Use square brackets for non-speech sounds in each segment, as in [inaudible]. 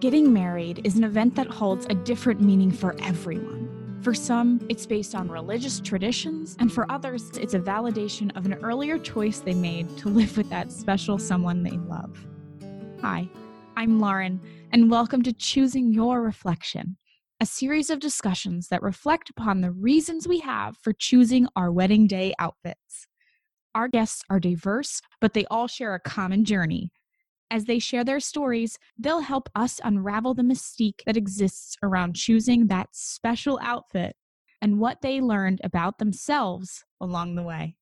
Getting married is an event that holds a different meaning for everyone. For some, it's based on religious traditions, and for others, it's a validation of an earlier choice they made to live with that special someone they love. Hi, I'm Lauren, and welcome to Choosing Your Reflection, a series of discussions that reflect upon the reasons we have for choosing our wedding day outfits. Our guests are diverse, but they all share a common journey as they share their stories, they'll help us unravel the mystique that exists around choosing that special outfit and what they learned about themselves along the way.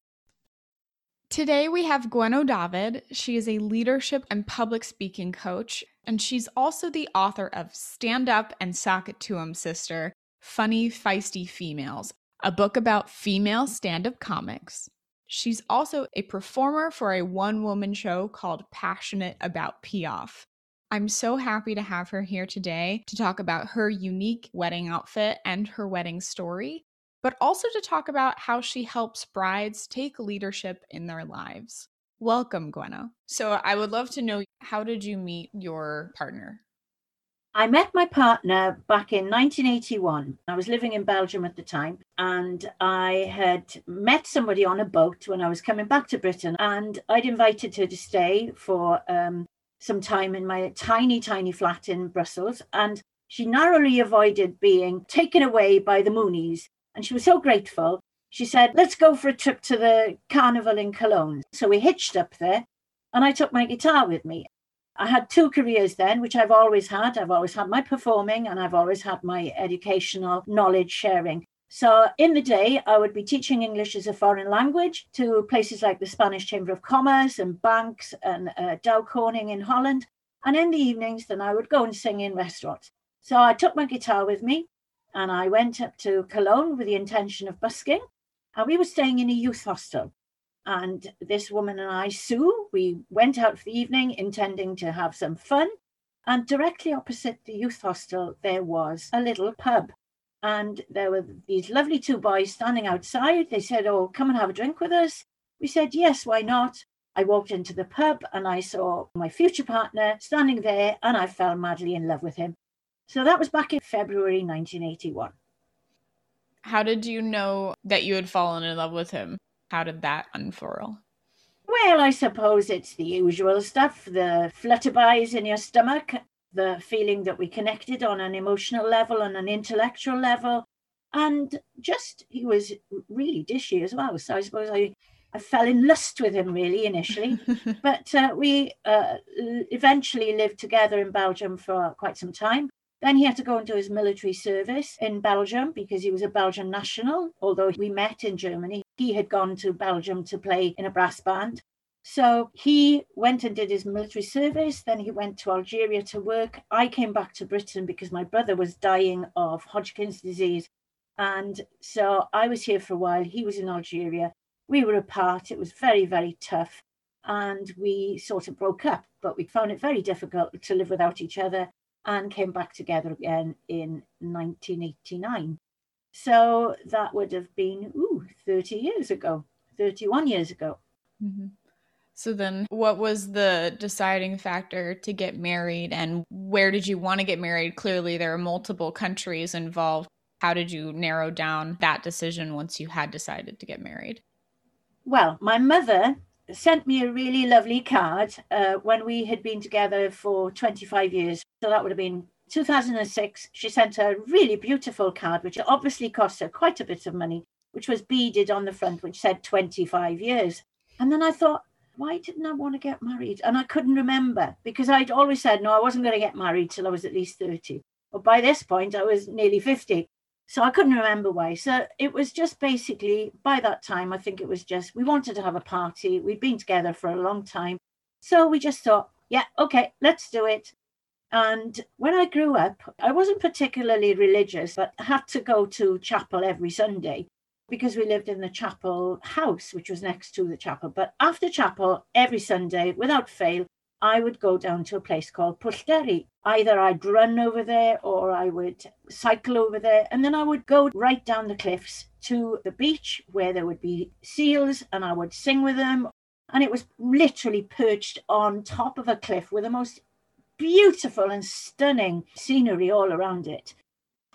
Today we have Gwenno Dafydd. She is a leadership and public speaking coach, and she's also the author of Stand Up and Sock It to 'em Sister Funny, Feisty Females, a book about female stand up comics. She's also a performer for a one woman show called Passionate About Piaf. I'm so happy to have her here today to talk about her unique wedding outfit and her wedding story, but also to talk about how she helps brides take leadership in their lives. Welcome, Gwenno. So, I would love to know how did you meet your partner? I met my partner back in 1981. I was living in Belgium at the time, and I had met somebody on a boat when I was coming back to Britain, and I'd invited her to stay for um, some time in my tiny, tiny flat in Brussels. And she narrowly avoided being taken away by the Moonies. And she was so grateful. She said, Let's go for a trip to the carnival in Cologne. So we hitched up there, and I took my guitar with me. I had two careers then, which I've always had. I've always had my performing and I've always had my educational knowledge sharing. So, in the day, I would be teaching English as a foreign language to places like the Spanish Chamber of Commerce and banks and uh, Dow Corning in Holland. And in the evenings, then I would go and sing in restaurants. So, I took my guitar with me and I went up to Cologne with the intention of busking. And we were staying in a youth hostel. And this woman and I, Sue, we went out for the evening intending to have some fun. And directly opposite the youth hostel, there was a little pub. And there were these lovely two boys standing outside. They said, Oh, come and have a drink with us. We said, Yes, why not? I walked into the pub and I saw my future partner standing there, and I fell madly in love with him. So that was back in February 1981. How did you know that you had fallen in love with him? How did that unfurl? Well, I suppose it's the usual stuff the flutterbys in your stomach, the feeling that we connected on an emotional level and an intellectual level. And just, he was really dishy as well. So I suppose I, I fell in lust with him really initially. [laughs] but uh, we uh, eventually lived together in Belgium for quite some time. Then he had to go into his military service in Belgium because he was a Belgian national, although we met in Germany. He had gone to Belgium to play in a brass band. So he went and did his military service. Then he went to Algeria to work. I came back to Britain because my brother was dying of Hodgkin's disease. And so I was here for a while. He was in Algeria. We were apart. It was very, very tough. And we sort of broke up, but we found it very difficult to live without each other and came back together again in 1989. So that would have been, ooh, 30 years ago, 31 years ago. Mm-hmm. So then, what was the deciding factor to get married, and where did you want to get married? Clearly, there are multiple countries involved. How did you narrow down that decision once you had decided to get married? Well, my mother sent me a really lovely card uh, when we had been together for 25 years. So that would have been 2006. She sent a really beautiful card, which obviously cost her quite a bit of money, which was beaded on the front, which said 25 years. And then I thought, why didn't I want to get married? And I couldn't remember because I'd always said, no, I wasn't going to get married till I was at least 30. But by this point, I was nearly 50. So I couldn't remember why. So it was just basically by that time, I think it was just we wanted to have a party. We'd been together for a long time. So we just thought, yeah, okay, let's do it. And when I grew up, I wasn't particularly religious, but had to go to chapel every Sunday because we lived in the chapel house, which was next to the chapel. But after chapel, every Sunday, without fail, I would go down to a place called Deri. Either I'd run over there or I would cycle over there. And then I would go right down the cliffs to the beach where there would be seals and I would sing with them. And it was literally perched on top of a cliff with the most beautiful and stunning scenery all around it.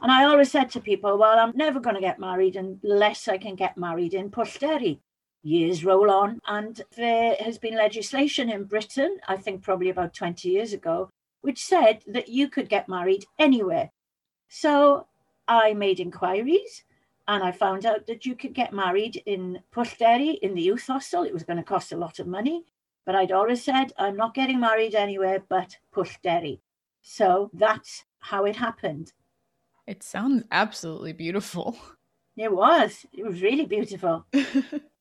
And I always said to people, well, I'm never going to get married unless I can get married in Pwll Deri. Years roll on, and there has been legislation in Britain, I think probably about 20 years ago, which said that you could get married anywhere. So I made inquiries and I found out that you could get married in Pwll Deri in the youth hostel. It was going to cost a lot of money, but I'd always said, I'm not getting married anywhere but Pwll Deri. So that's how it happened. It sounds absolutely beautiful. It was. It was really beautiful. [laughs]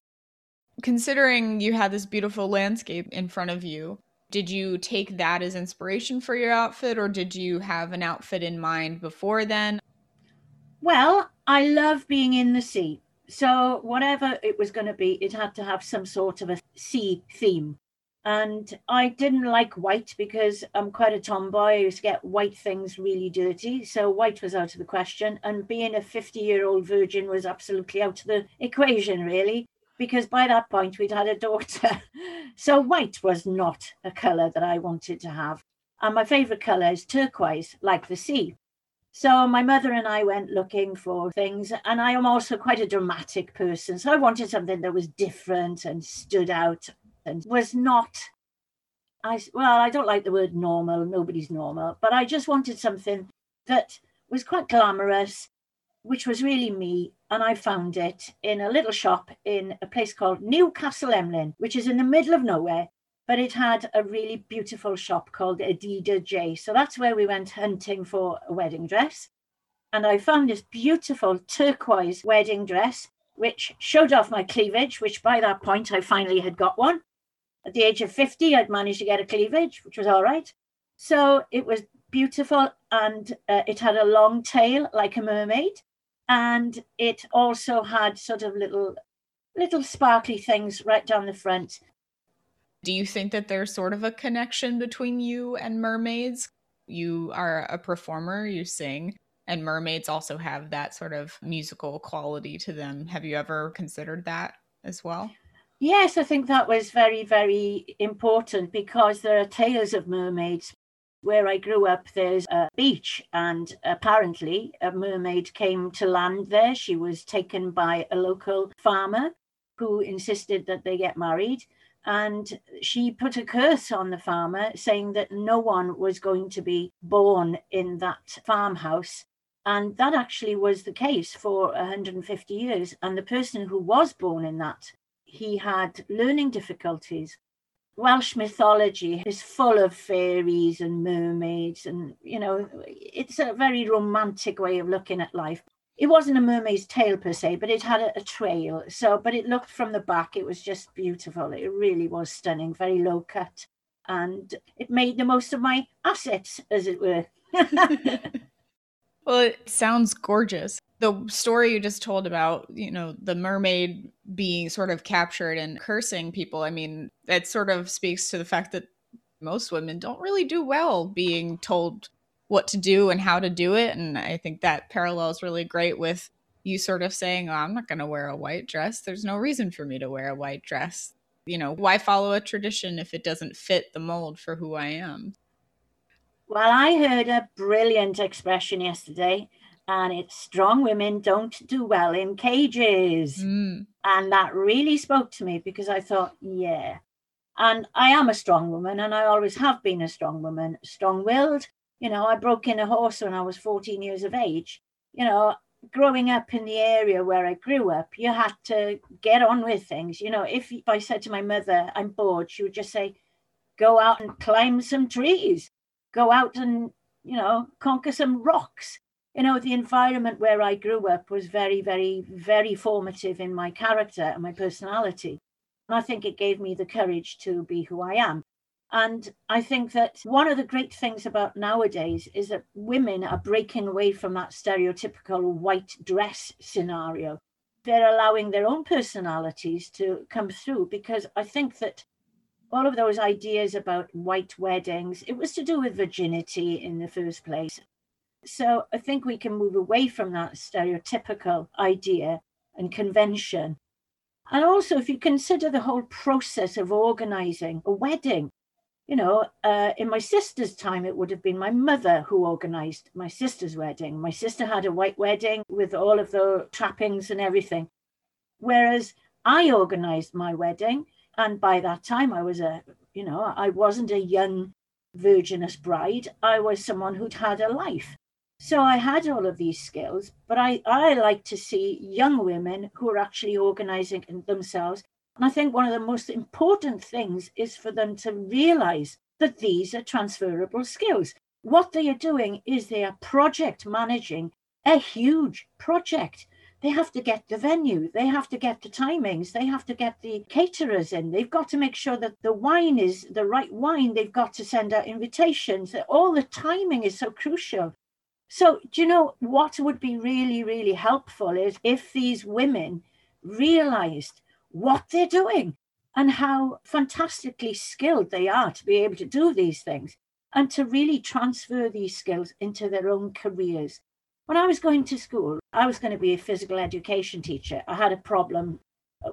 Considering you had this beautiful landscape in front of you, did you take that as inspiration for your outfit or did you have an outfit in mind before then? Well, I love being in the sea. So, whatever it was going to be, it had to have some sort of a sea theme. And I didn't like white because I'm quite a tomboy. I used to get white things really dirty. So, white was out of the question. And being a 50 year old virgin was absolutely out of the equation, really because by that point we'd had a daughter. [laughs] so white was not a colour that I wanted to have. And my favourite colour is turquoise, like the sea. So my mother and I went looking for things, and I am also quite a dramatic person. So I wanted something that was different and stood out and was not. I well, I don't like the word normal. Nobody's normal, but I just wanted something that was quite glamorous, which was really me and I found it in a little shop in a place called Newcastle Emlyn, which is in the middle of nowhere. But it had a really beautiful shop called Adida J. So that's where we went hunting for a wedding dress. And I found this beautiful turquoise wedding dress, which showed off my cleavage, which by that point I finally had got one. At the age of 50, I'd managed to get a cleavage, which was all right. So it was beautiful and uh, it had a long tail like a mermaid and it also had sort of little little sparkly things right down the front. Do you think that there's sort of a connection between you and mermaids? You are a performer, you sing, and mermaids also have that sort of musical quality to them. Have you ever considered that as well? Yes, I think that was very, very important because there are tales of mermaids where I grew up, there's a beach, and apparently a mermaid came to land there. She was taken by a local farmer who insisted that they get married. And she put a curse on the farmer, saying that no one was going to be born in that farmhouse. And that actually was the case for 150 years. And the person who was born in that, he had learning difficulties Welsh mythology is full of fairies and mermaids, and you know, it's a very romantic way of looking at life. It wasn't a mermaid's tail per se, but it had a, a trail. So, but it looked from the back, it was just beautiful. It really was stunning, very low cut, and it made the most of my assets, as it were. [laughs] well, it sounds gorgeous the story you just told about, you know, the mermaid being sort of captured and cursing people, I mean, that sort of speaks to the fact that most women don't really do well being told what to do and how to do it. And I think that parallels really great with you sort of saying, oh, I'm not going to wear a white dress. There's no reason for me to wear a white dress. You know, why follow a tradition if it doesn't fit the mold for who I am? Well, I heard a brilliant expression yesterday and it's strong women don't do well in cages. Mm. And that really spoke to me because I thought, yeah. And I am a strong woman and I always have been a strong woman, strong willed. You know, I broke in a horse when I was 14 years of age. You know, growing up in the area where I grew up, you had to get on with things. You know, if, if I said to my mother, I'm bored, she would just say, go out and climb some trees, go out and, you know, conquer some rocks you know, the environment where I grew up was very, very, very formative in my character and my personality. And I think it gave me the courage to be who I am. And I think that one of the great things about nowadays is that women are breaking away from that stereotypical white dress scenario. They're allowing their own personalities to come through because I think that all of those ideas about white weddings, it was to do with virginity in the first place. So I think we can move away from that stereotypical idea and convention. And also, if you consider the whole process of organizing a wedding, you know, uh, in my sister's time, it would have been my mother who organized my sister's wedding. My sister had a white wedding with all of the trappings and everything. Whereas I organized my wedding. And by that time, I was a, you know, I wasn't a young virginous bride. I was someone who'd had a life. So I had all of these skills, but I, I like to see young women who are actually organizing themselves and I think one of the most important things is for them to realize that these are transferable skills. What they are doing is they are project managing a huge project. They have to get the venue, they have to get the timings, they have to get the caterers in. They've got to make sure that the wine is the right wine. They've got to send out invitations. All the timing is so crucial. So, do you know what would be really, really helpful is if these women realized what they're doing and how fantastically skilled they are to be able to do these things and to really transfer these skills into their own careers. When I was going to school, I was going to be a physical education teacher. I had a problem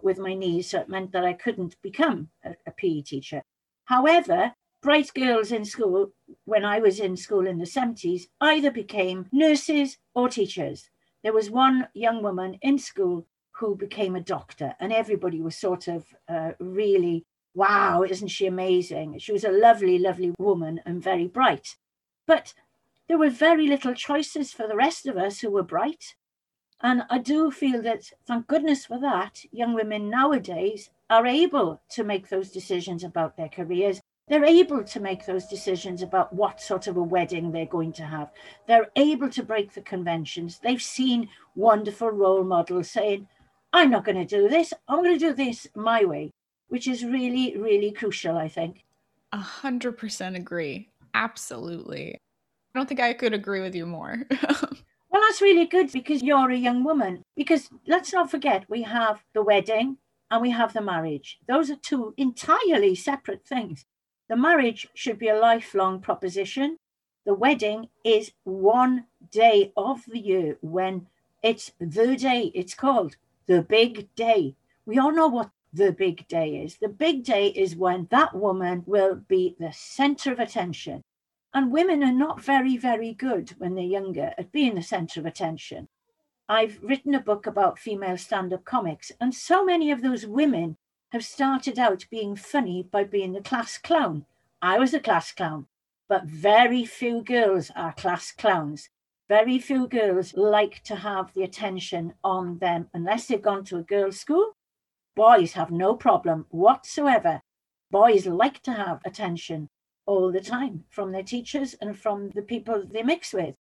with my knees, so it meant that I couldn't become a, a PE teacher. However, bright girls in school, when I was in school in the 70s, either became nurses or teachers. There was one young woman in school who became a doctor, and everybody was sort of uh, really, wow, isn't she amazing? She was a lovely, lovely woman and very bright. But there were very little choices for the rest of us who were bright. And I do feel that, thank goodness for that, young women nowadays are able to make those decisions about their careers. They're able to make those decisions about what sort of a wedding they're going to have. They're able to break the conventions. They've seen wonderful role models saying, I'm not going to do this. I'm going to do this my way, which is really, really crucial, I think. A hundred percent agree. Absolutely. I don't think I could agree with you more. [laughs] well, that's really good because you're a young woman. Because let's not forget, we have the wedding and we have the marriage. Those are two entirely separate things. The marriage should be a lifelong proposition. The wedding is one day of the year when it's the day it's called the big day. We all know what the big day is. The big day is when that woman will be the center of attention. And women are not very, very good when they're younger at being the center of attention. I've written a book about female stand up comics, and so many of those women have started out being funny by being the class clown. I was a class clown, but very few girls are class clowns. Very few girls like to have the attention on them unless they've gone to a girls' school. Boys have no problem whatsoever. Boys like to have attention all the time from their teachers and from the people they mix with.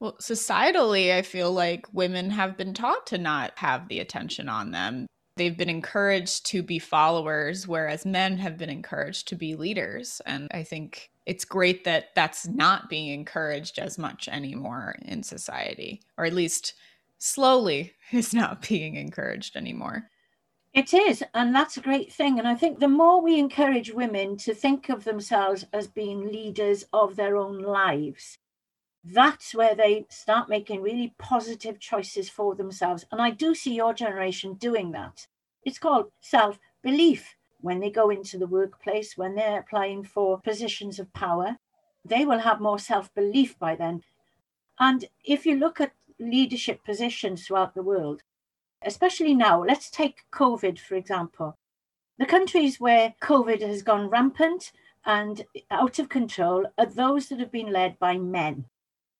Well, societally, I feel like women have been taught to not have the attention on them. They've been encouraged to be followers, whereas men have been encouraged to be leaders. And I think it's great that that's not being encouraged as much anymore in society, or at least slowly [laughs] is not being encouraged anymore. It is, and that's a great thing. And I think the more we encourage women to think of themselves as being leaders of their own lives, that's where they start making really positive choices for themselves. And I do see your generation doing that. It's called self belief when they go into the workplace, when they're applying for positions of power, they will have more self belief by then. And if you look at leadership positions throughout the world, especially now, let's take COVID, for example. The countries where COVID has gone rampant and out of control are those that have been led by men.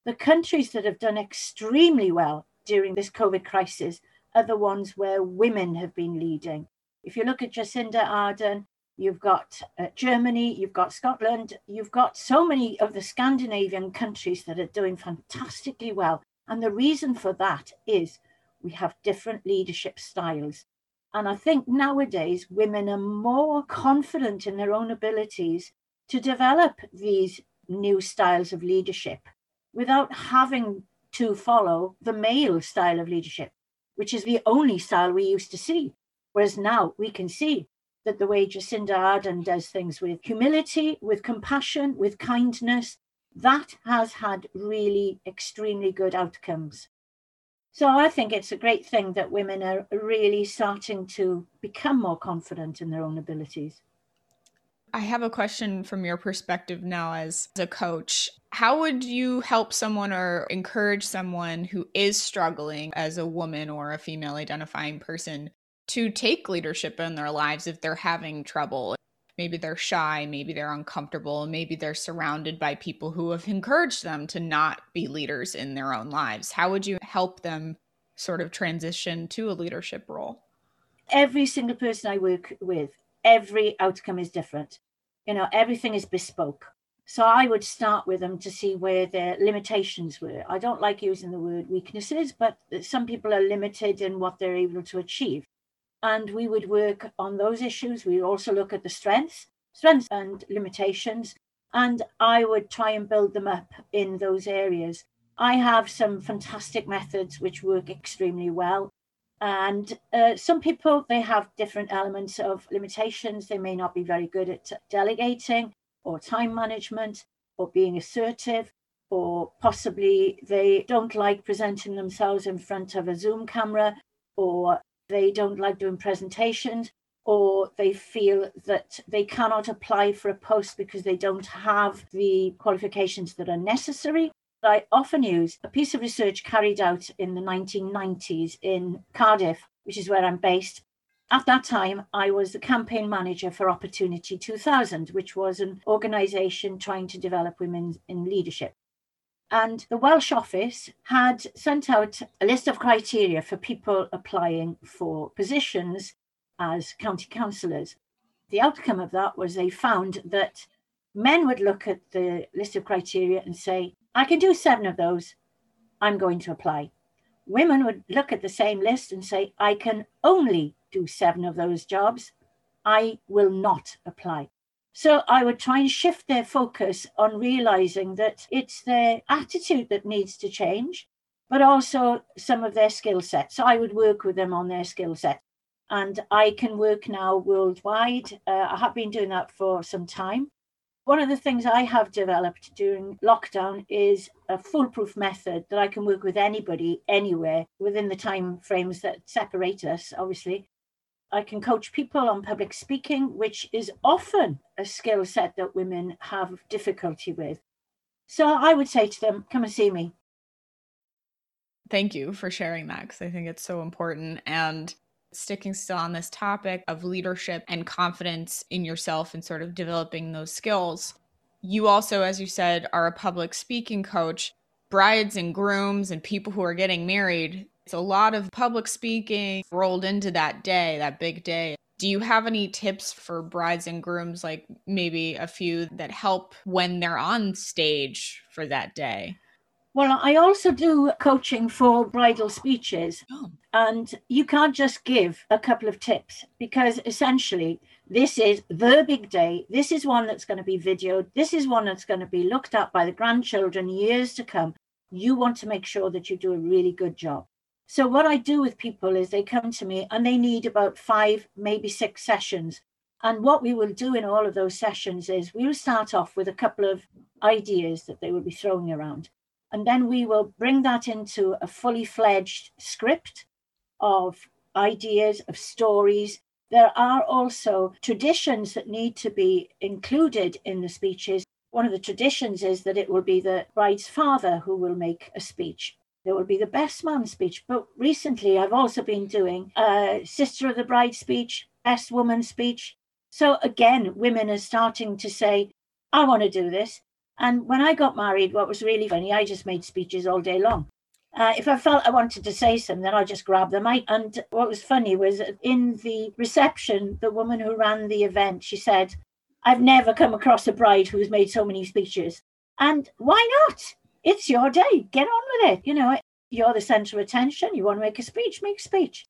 The countries that have done extremely well during this COVID crisis are the ones where women have been leading. If you look at Jacinda Ardern, you've got uh, Germany, you've got Scotland, you've got so many of the Scandinavian countries that are doing fantastically well. And the reason for that is we have different leadership styles. And I think nowadays women are more confident in their own abilities to develop these new styles of leadership without having to follow the male style of leadership, which is the only style we used to see. Whereas now we can see that the way Jacinda Ardern does things with humility, with compassion, with kindness, that has had really extremely good outcomes. So I think it's a great thing that women are really starting to become more confident in their own abilities. I have a question from your perspective now as a coach. How would you help someone or encourage someone who is struggling as a woman or a female identifying person to take leadership in their lives if they're having trouble? Maybe they're shy, maybe they're uncomfortable, maybe they're surrounded by people who have encouraged them to not be leaders in their own lives. How would you help them sort of transition to a leadership role? Every single person I work with, every outcome is different. You know everything is bespoke. So i would start with them to see where their limitations were. I don't like using the word weaknesses but some people are limited in what they're able to achieve. And we would work on those issues. We also look at the strengths strengths and limitations. And i would try and build them up in those areas. I have some fantastic methods which work extremely well and uh, some people, they have different elements of limitations. They may not be very good at delegating or time management or being assertive, or possibly they don't like presenting themselves in front of a Zoom camera, or they don't like doing presentations, or they feel that they cannot apply for a post because they don't have the qualifications that are necessary. I often use a piece of research carried out in the 1990s in Cardiff, which is where I'm based. At that time, I was the campaign manager for Opportunity 2000, which was an organisation trying to develop women in leadership. And the Welsh office had sent out a list of criteria for people applying for positions as county councillors. The outcome of that was they found that men would look at the list of criteria and say, I can do seven of those. I'm going to apply. Women would look at the same list and say, I can only do seven of those jobs. I will not apply. So I would try and shift their focus on realizing that it's their attitude that needs to change, but also some of their skill sets. So I would work with them on their skill set. And I can work now worldwide. Uh, I have been doing that for some time. One of the things I have developed during lockdown is a foolproof method that I can work with anybody, anywhere, within the time frames that separate us, obviously. I can coach people on public speaking, which is often a skill set that women have difficulty with. So I would say to them, come and see me. Thank you for sharing that because I think it's so important. And sticking still on this topic of leadership and confidence in yourself and sort of developing those skills, you also, as you said, are a public speaking coach. Brides and grooms and people who are getting married, it's a lot of public speaking rolled into that day, that big day. Do you have any tips for brides and grooms, like maybe a few that help when they're on stage for that day? Well, I also do coaching for bridal speeches. Oh. And you can't just give a couple of tips because essentially this is the big day. This is one that's going to be videoed. This is one that's going to be looked at by the grandchildren years to come. You want to make sure that you do a really good job. So, what I do with people is they come to me and they need about five, maybe six sessions. And what we will do in all of those sessions is we will start off with a couple of ideas that they will be throwing around. And then we will bring that into a fully fledged script of ideas, of stories. There are also traditions that need to be included in the speeches. One of the traditions is that it will be the bride's father who will make a speech. There will be the best man speech. But recently, I've also been doing a sister of the bride speech, best woman speech. So again, women are starting to say, I want to do this. And when I got married, what was really funny, I just made speeches all day long. Uh, if I felt I wanted to say something, I just grabbed the mic. And what was funny was in the reception, the woman who ran the event, she said, I've never come across a bride who's made so many speeches. And why not? It's your day. Get on with it. You know, you're the center of attention. You want to make a speech, make a speech.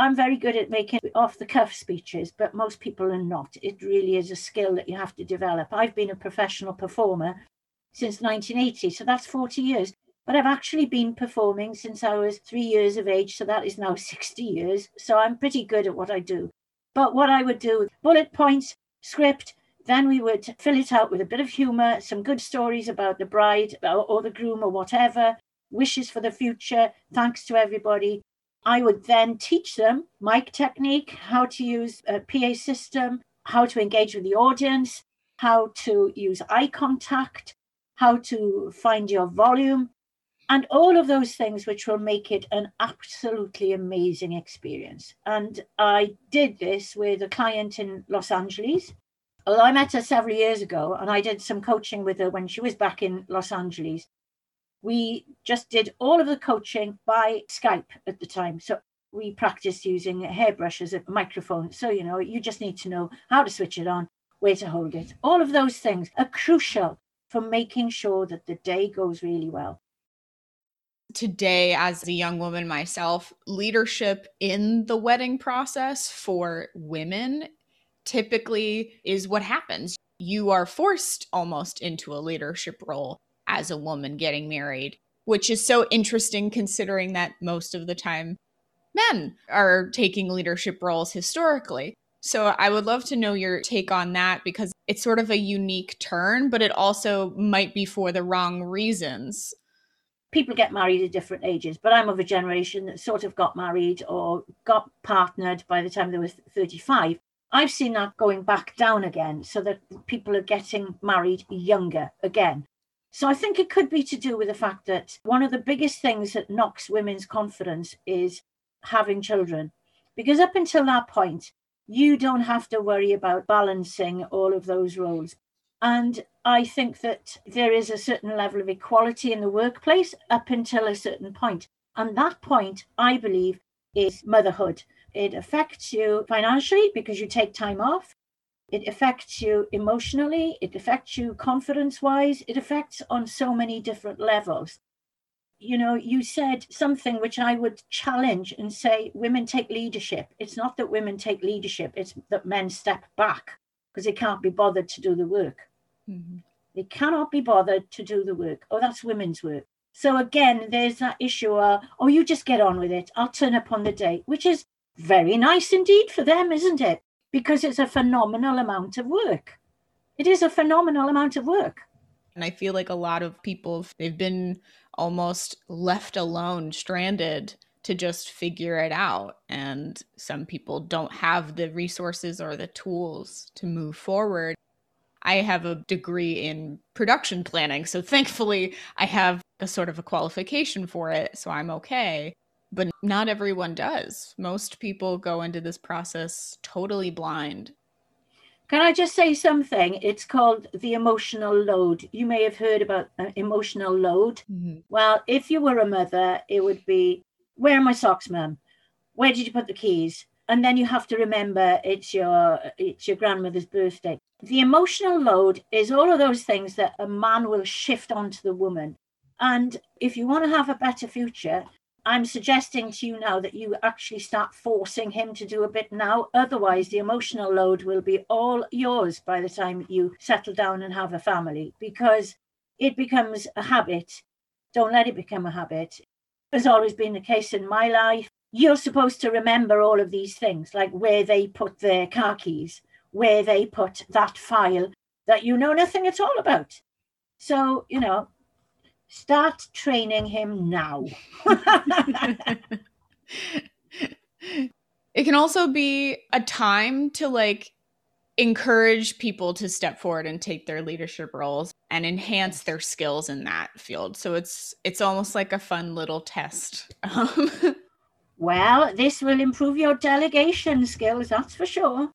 I'm very good at making off the cuff speeches, but most people are not. It really is a skill that you have to develop. I've been a professional performer since 1980, so that's 40 years. But I've actually been performing since I was three years of age, so that is now [laughs] 60 years. So I'm pretty good at what I do. But what I would do, bullet points, script, then we would fill it out with a bit of humor, some good stories about the bride or the groom or whatever, wishes for the future, thanks to everybody, I would then teach them mic technique, how to use a PA system, how to engage with the audience, how to use eye contact, how to find your volume, and all of those things which will make it an absolutely amazing experience. And I did this with a client in Los Angeles. Although I met her several years ago and I did some coaching with her when she was back in Los Angeles. We just did all of the coaching by Skype at the time. So we practiced using a hairbrush as a microphone. So, you know, you just need to know how to switch it on, where to hold it. All of those things are crucial for making sure that the day goes really well. Today, as a young woman myself, leadership in the wedding process for women typically is what happens. You are forced almost into a leadership role as a woman getting married, which is so interesting considering that most of the time men are taking leadership roles historically. So I would love to know your take on that because it's sort of a unique turn, but it also might be for the wrong reasons. People get married at different ages, but I'm of a generation that sort of got married or got partnered by the time they were 35. I've seen that going back down again, so that people are getting married younger again. So I think it could be to do with the fact that one of the biggest things that knocks women's confidence is having children. Because up until that point, you don't have to worry about balancing all of those roles. And I think that there is a certain level of equality in the workplace up until a certain point. And that point, I believe, is motherhood. It affects you financially because you take time off. It affects you emotionally. It affects you confidence wise. It affects on so many different levels. You know, you said something which I would challenge and say women take leadership. It's not that women take leadership, it's that men step back because they can't be bothered to do the work. Mm-hmm. They cannot be bothered to do the work. Oh, that's women's work. So again, there's that issue of, oh, you just get on with it. I'll turn up on the day, which is very nice indeed for them, isn't it? Because it's a phenomenal amount of work. It is a phenomenal amount of work. And I feel like a lot of people, they've been almost left alone, stranded to just figure it out. And some people don't have the resources or the tools to move forward. I have a degree in production planning. So thankfully, I have a sort of a qualification for it. So I'm okay but not everyone does. Most people go into this process totally blind. Can I just say something? It's called the emotional load. You may have heard about uh, emotional load. Mm-hmm. Well, if you were a mother, it would be where are my socks, mum? Where did you put the keys? And then you have to remember it's your it's your grandmother's birthday. The emotional load is all of those things that a man will shift onto the woman. And if you want to have a better future, I'm suggesting to you now that you actually start forcing him to do a bit now. Otherwise, the emotional load will be all yours by the time you settle down and have a family because it becomes a habit. Don't let it become a habit. Has always been the case in my life. You're supposed to remember all of these things, like where they put their car keys, where they put that file that you know nothing at all about. So, you know, Start training him now. [laughs] it can also be a time to like encourage people to step forward and take their leadership roles and enhance their skills in that field. So it's it's almost like a fun little test. [laughs] well, this will improve your delegation skills, that's for sure.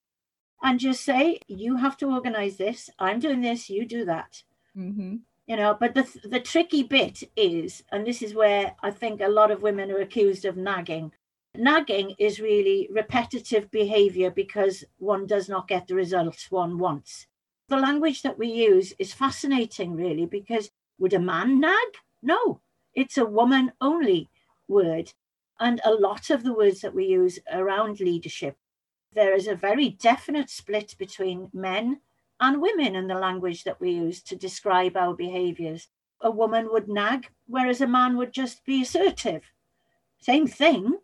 And just say, you have to organize this. I'm doing this, you do that. Mm-hmm you know but the the tricky bit is and this is where i think a lot of women are accused of nagging nagging is really repetitive behavior because one does not get the results one wants. The language that we use is fascinating really because would a man nag? No it's a woman only word. And a lot of the words that we use around leadership there is a very definite split between men and women and the language that we use to describe our behaviors. A woman would nag, whereas a man would just be assertive. Same thing.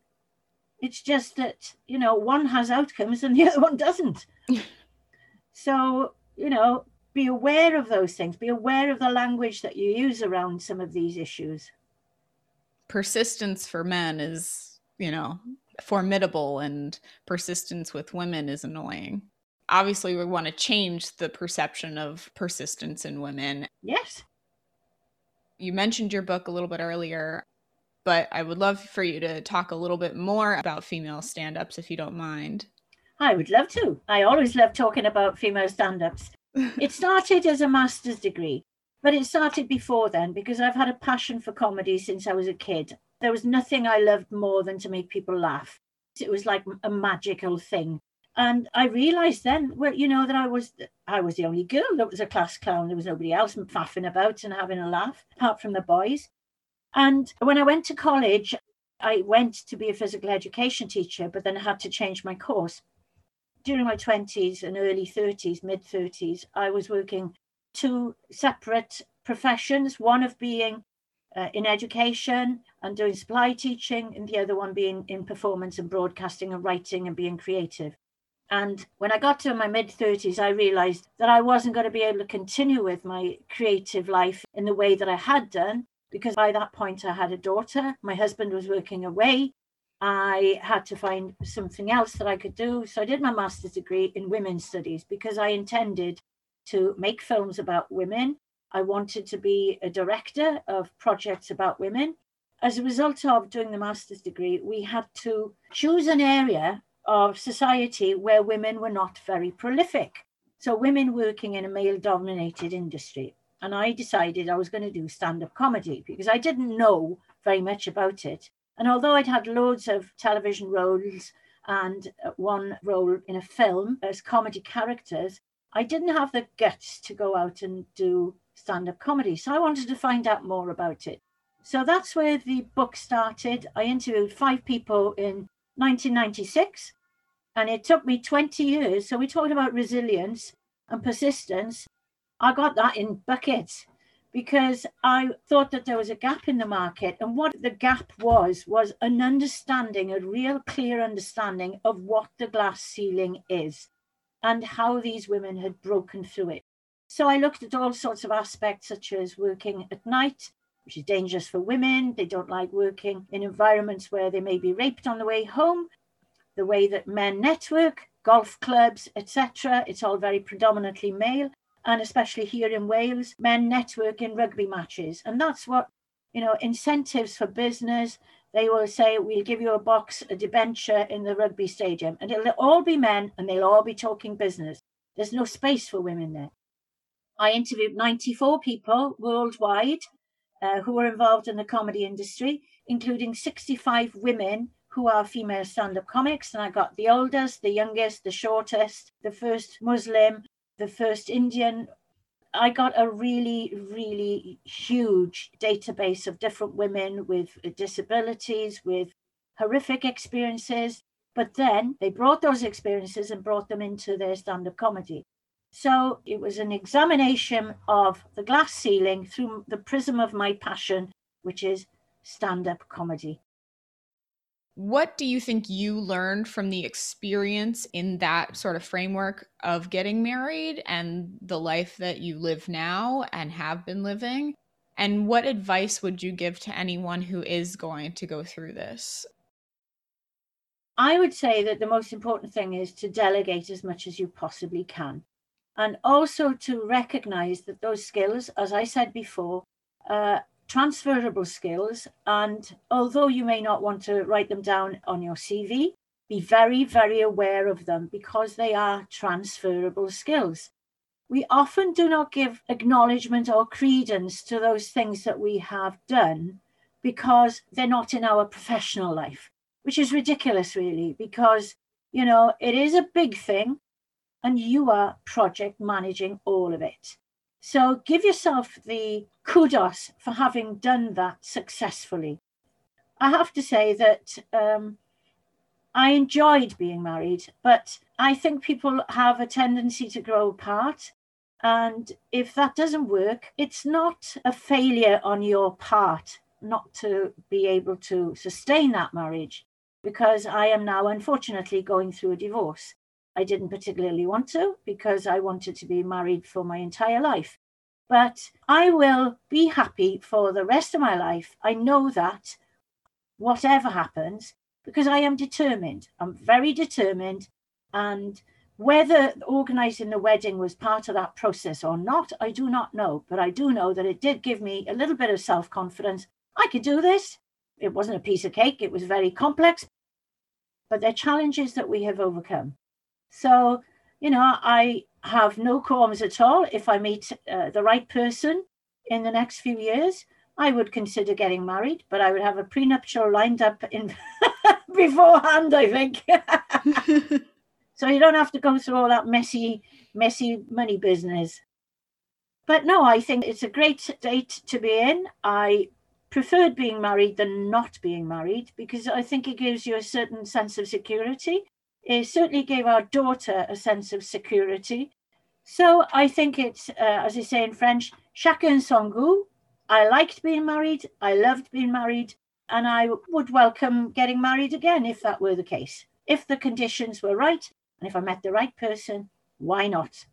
It's just that, you know, one has outcomes and the [laughs] other one doesn't. [laughs] so, you know, be aware of those things, be aware of the language that you use around some of these issues. Persistence for men is, you know, formidable, and persistence with women is annoying. Obviously we want to change the perception of persistence in women. Yes. You mentioned your book a little bit earlier, but I would love for you to talk a little bit more about female stand ups if you don't mind. I would love to. I always love talking about female stand ups. [laughs] it started as a master's degree, but it started before then because I've had a passion for comedy since I was a kid. There was nothing I loved more than to make people laugh. It was like a magical thing and I realised then, well, you know, that I was I was the only girl that was a class clown. There was nobody else faffing about and having a laugh, apart from the boys. And when I went to college, I went to be a physical education teacher, but then I had to change my course. During my 20s and early 30s, mid 30s, I was working two separate professions one of being uh, in education and doing supply teaching, and the other one being in performance and broadcasting and writing and being creative. And when I got to my mid 30s, I realized that I wasn't going to be able to continue with my creative life in the way that I had done, because by that point I had a daughter. My husband was working away. I had to find something else that I could do. So I did my master's degree in women's studies because I intended to make films about women. I wanted to be a director of projects about women. As a result of doing the master's degree, we had to choose an area of society where women were not very prolific. So, women working in a male dominated industry. And I decided I was going to do stand up comedy because I didn't know very much about it. And although I'd had loads of television roles and uh, one role in a film as comedy characters, I didn't have the guts to go out and do stand up comedy. So I wanted to find out more about it. So that's where the book started. I interviewed five people in 1996. And it took me 20 years. So we talked about resilience and persistence. I got that in buckets because I thought that there was a gap in the market. And what the gap was, was an understanding, a real clear understanding of what the glass ceiling is and how these women had broken through it. So I looked at all sorts of aspects, such as working at night, which is dangerous for women. They don't like working in environments where they may be raped on the way home. The way that men network, golf clubs, etc., it's all very predominantly male. And especially here in Wales, men network in rugby matches. And that's what, you know, incentives for business. They will say, we'll give you a box, a debenture in the rugby stadium. And it'll all be men and they'll all be talking business. There's no space for women there. I interviewed 94 people worldwide uh, who are involved in the comedy industry, including 65 women who are female stand up comics. And I got the oldest, the youngest, the shortest, the first Muslim, the first Indian. I got a really, really huge database of different women with disabilities, with horrific experiences. But then they brought those experiences and brought them into their stand up comedy. So it was an examination of the glass ceiling through the prism of my passion, which is stand up comedy. What do you think you learned from the experience in that sort of framework of getting married and the life that you live now and have been living? And what advice would you give to anyone who is going to go through this? I would say that the most important thing is to delegate as much as you possibly can and also to recognize that those skills, as I said before, are transferable skills. And although you may not want to write them down on your CV, be very, very aware of them because they are transferable skills. We often do not give acknowledgement or credence to those things that we have done because they're not in our professional life, which is ridiculous, really, because, you know, it is a big thing and you are project managing all of it. So give yourself the kudos for having done that successfully. I have to say that um, I enjoyed being married, but I think people have a tendency to grow apart. And if that doesn't work, it's not a failure on your part not to be able to sustain that marriage, because I am now unfortunately going through a divorce. I didn't particularly want to because I wanted to be married for my entire life. But I will be happy for the rest of my life. I know that whatever happens, because I am determined. I'm very determined. And Whether organising the wedding was part of that process or not, I do not know. But I do know that it did give me a little bit of self confidence. I could do this. It wasn't a piece of cake, it was very complex, but they're challenges that we have overcome. So, you know, I have no qualms at all. If I meet uh, the right person in the next few years, I would consider getting married, but I would have a prenuptial lined up in [laughs] beforehand, I think. [laughs] So you don't have to go through all that messy, messy money business. But no, I think it's a great date to be in. I preferred being married than not being married because I think it gives you a certain sense of security. It certainly gave our daughter a sense of security. So I think it's, uh, as they say in French, chacun son goût. I liked being married. I loved being married. And I would welcome getting married again if that were the case. If the conditions were right and if I met the right person, why not?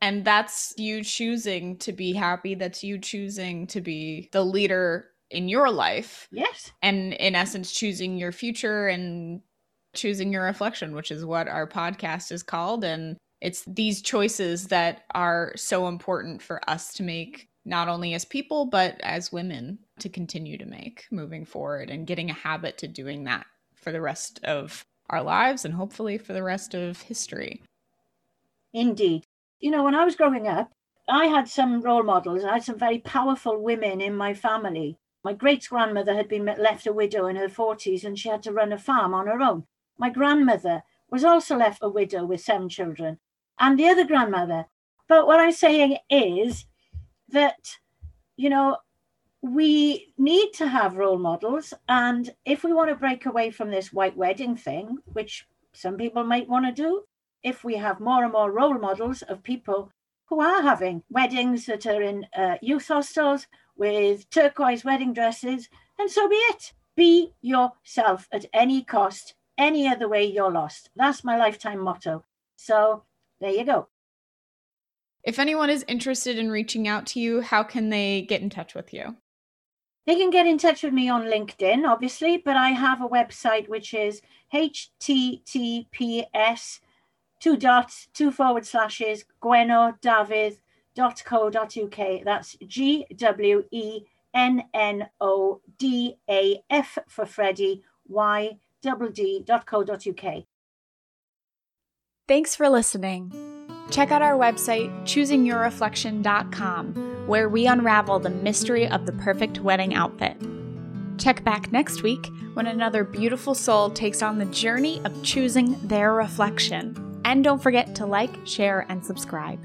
And that's you choosing to be happy. That's you choosing to be the leader in your life. Yes. And in essence, choosing your future and choosing your reflection, which is what our podcast is called. And it's these choices that are so important for us to make, not only as people, but as women to continue to make moving forward and getting a habit to doing that for the rest of our lives and hopefully for the rest of history. Indeed. You know, when I was growing up, I had some role models. I had some very powerful women in my family. My great grandmother had been left a widow in her 40s and she had to run a farm on her own. My grandmother was also left a widow with seven children, and the other grandmother. But what I'm saying is that, you know, we need to have role models. And if we want to break away from this white wedding thing, which some people might want to do, if we have more and more role models of people who are having weddings that are in uh, youth hostels with turquoise wedding dresses, and so be it. Be yourself at any cost. Any other way, you're lost. That's my lifetime motto. So there you go. If anyone is interested in reaching out to you, how can they get in touch with you? They can get in touch with me on LinkedIn, obviously, but I have a website which is https two dots two forward slashes gwennodafydd.co.uk. That's G W E N N O D A F for Freddie Y double Thanks for listening. Check out our website, choosingyourreflection.com, where we unravel the mystery of the perfect wedding outfit. Check back next week when another beautiful soul takes on the journey of choosing their reflection. And don't forget to like, share, and subscribe.